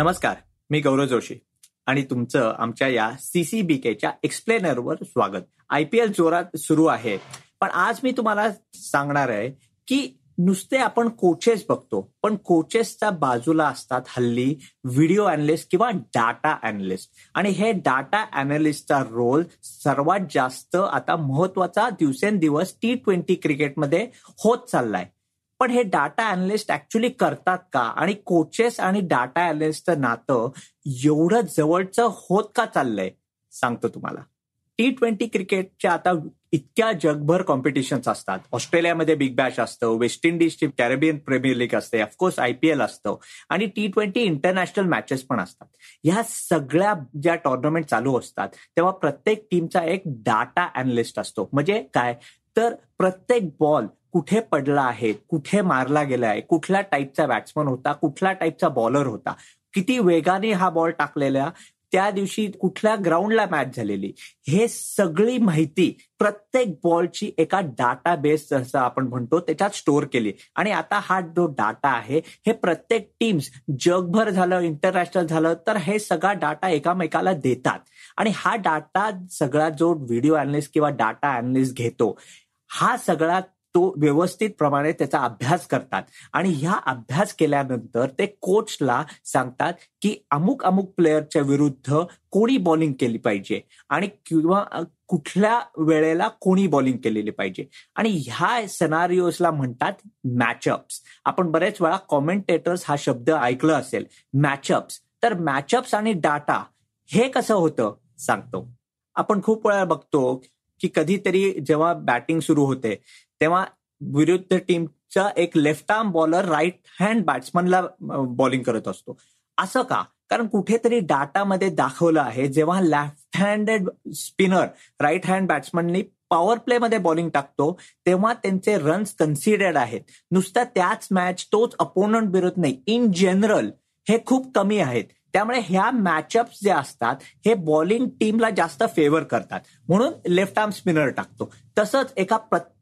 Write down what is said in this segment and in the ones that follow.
नमस्कार मी गौरव जोशी आणि तुमचं आमच्या या सीसीबीकेच्या एक्सप्लेनरवर स्वागत. आय पी एल जोरात सुरू आहे. पण आज मी तुम्हाला सांगणार आहे की नुसते आपण कोचेस बघतो पण कोचेसच्या बाजूला असतात हल्ली व्हिडिओ अॅनालिस्ट किंवा डाटा अॅनालिस्ट आणि हे डाटा अॅनालिस्टचा रोल सर्वात जास्त आता महत्त्वाचा दिवसेंदिवस टी ट्वेंटी क्रिकेटमध्ये होत चाललाय. पण हे डाटा अनालिस्ट ऍक्च्युली करतात का? आणि कोचेस आणि डाटा अनालिस्टचं नातं एवढं जवळचं होत का चाललंय? सांगतो तुम्हाला. टी ट्वेंटी क्रिकेटच्या आता इतक्या जगभर कॉम्पिटिशन्स असतात. ऑस्ट्रेलियामध्ये बिग बॅश असतं वेस्ट इंडिजची कॅरेबियन प्रीमियर लीग असते ऑफकोर्स आयपीएल असतं. आणि टी ट्वेंटी इंटरनॅशनल मॅचेस पण असतात. ह्या सगळ्या ज्या टुर्नामेंट चालू असतात तेव्हा प्रत्येक टीमचा एक डाटा अनालिस्ट असतो. म्हणजे काय? तर प्रत्येक बॉल कुठे पडला आहे कुठे मारला गेला आहे कुठल्या टाईपचा बॅट्समन होता कुठल्या टाईपचा बॉलर होता किती वेगाने हा बॉल टाकलेला त्या दिवशी कुठल्या ग्राउंडला मॅच झालेली हे सगळी माहिती प्रत्येक बॉलची एका डाटा बेस जसं आपण म्हणतो त्याच्यात स्टोअर केली. आणि आता हा जो डाटा आहे हे प्रत्येक टीम्स जगभर झालं इंटरनॅशनल झालं तर हे सगळा डाटा एकामेकाला देतात. आणि हा डाटा सगळा जो व्हिडिओ अनालिस्ट किंवा डाटा अनालिस्ट घेतो हा सगळा तो व्यवस्थित प्रमाणे त्याचा अभ्यास करतात. आणि ह्या अभ्यास केल्यानंतर ते कोचला सांगतात की अमुक अमुक प्लेअरच्या विरुद्ध कोणी बॉलिंग केली पाहिजे? आणि किंवा कुठल्या वेळेला कोणी बॉलिंग केलेली पाहिजे? आणि ह्या सनारिओसला म्हणतात मॅचअप्स आपण बरेच वेळा कॉमेंटेटर्स हा शब्द ऐकलं असेल. मॅचअप्स तर मॅचअप्स आणि डाटा हे कसं होतं? सांगतो. आपण खूप वेळा बघतो की कधीतरी जेव्हा बॅटिंग सुरू होते तेव्हा विरुद्ध टीमचा एक left arm bowler right hand बॅट्समनला bowling करत असतो. असं का? कारण कुठेतरी डाटामध्ये दाखवलं आहे जेव्हा left handed spinner right hand बॅट्समननी power play मध्ये बॉलिंग टाकतो तेव्हा त्यांचे रन्स कन्सिडर्ड आहेत. नुसता त्याच मॅच तोच अपोनंट विरुद्ध नाही. इन जनरल हे खूप कमी आहेत. त्यामुळे ह्या मॅचअप्स जे असतात हे बॉलिंग टीमला जास्त फेवर करतात. म्हणून लेफ्ट आर्म स्पिनर टाकतो. तसंच एका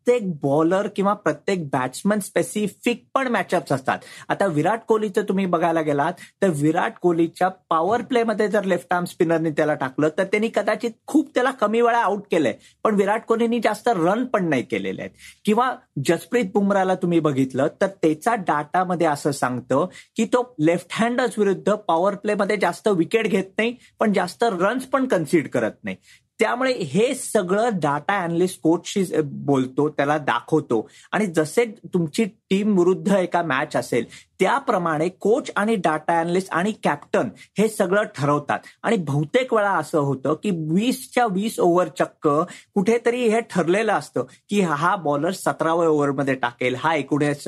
प्रत्येक बॉलर किंवा प्रत्येक बॅट्समन स्पेसिफिक पण मॅचअप्स असतात. आता विराट कोहलीचं तुम्ही बघायला गेलात तर विराट कोहलीच्या पॉवर प्लेमध्ये जर लेफ्ट आर्म स्पिनरने त्याला टाकलं तर त्यांनी कदाचित खूप त्याला कमी वेळा आउट केलंय. पण विराट कोहलीनी जास्त रन पण नाही केलेले आहेत. किंवा जसप्रीत बुमराला तुम्ही बघितलं तर त्याचा डाटामध्ये असं सांगतं की तो लेफ्ट हँडर्स विरुद्ध पॉवर प्लेमध्ये जास्त विकेट घेत नाही पण जास्त रन्स पण कन्सिड करत नाही. त्यामुळे हे सगळं डाटा अनालिस्ट कोचशी बोलतो त्याला दाखवतो. आणि जसे तुमची टीम विरुद्ध एका मॅच असेल त्याप्रमाणे कोच आणि डाटा अनालिस्ट आणि कॅप्टन हे सगळं ठरवतात. आणि बहुतेक वेळा असं होतं की वीसच्या वीस ओव्हर चक्क कुठेतरी हे ठरलेलं असतं की हा बॉलर सतराव्या ओव्हरमध्ये टाकेल हा एकोणीस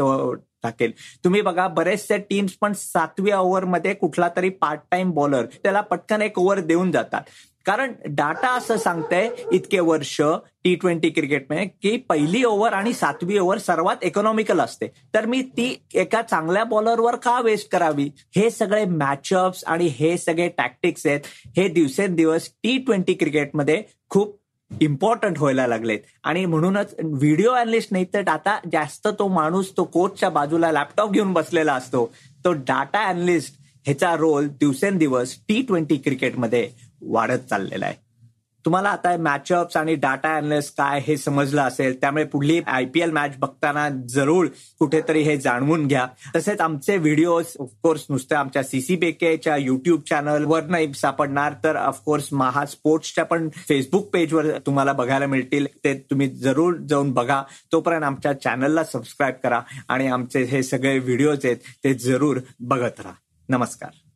टाकेल. तुम्ही बघा बरेचसे टीम्स पण सातव्या ओव्हरमध्ये कुठला तरी पार्ट टाइम बॉलर त्याला पटकन एक ओव्हर देऊन जातात. कारण डाटा असं सांगतंय इतके वर्ष टी ट्वेंटी क्रिकेटमध्ये की पहिली ओव्हर आणि सातवी ओव्हर सर्वात इकॉनॉमिकल असते. तर मी ती एका चांगल्या बॉलरवर का वेस्ट करावी? हे सगळे मॅचअप्स आणि हे सगळे टॅक्टिक्स आहेत हे दिवसेंदिवस टी ट्वेंटी क्रिकेटमध्ये खूप इम्पॉर्टंट व्हायला लागलेत. आणि म्हणूनच व्हिडिओ अनालिस्ट नाही तर आता जास्त तो माणूस तो कोचच्या बाजूला लॅपटॉप घेऊन बसलेला असतो. तो डाटा अनालिस्ट ह्याचा रोल दिवसेंदिवस टी ट्वेंटी क्रिकेटमध्ये वाढत चाललेला आहे. तुम्हाला आता मॅचअप्स आणि डाटा अॅनालिस्ट काय हे समजलं असेल त्यामुळे पुढली आयपीएल मॅच बघताना जरूर कुठेतरी हे जाणवून घ्या. तसेच आमचे व्हिडिओज ऑफकोर्स नुसते आमच्या सीसीबीकेच्या युट्यूब चॅनलवर नाही सापडणार तर ऑफकोर्स महा स्पोर्ट्सच्या पण फेसबुक पेजवर तुम्हाला बघायला मिळतील. ते तुम्ही जरूर जाऊन बघा. तोपर्यंत आमच्या चॅनलला सबस्क्राईब करा आणि आमचे हे सगळे व्हिडिओज आहेत ते जरूर बघत राहा. नमस्कार.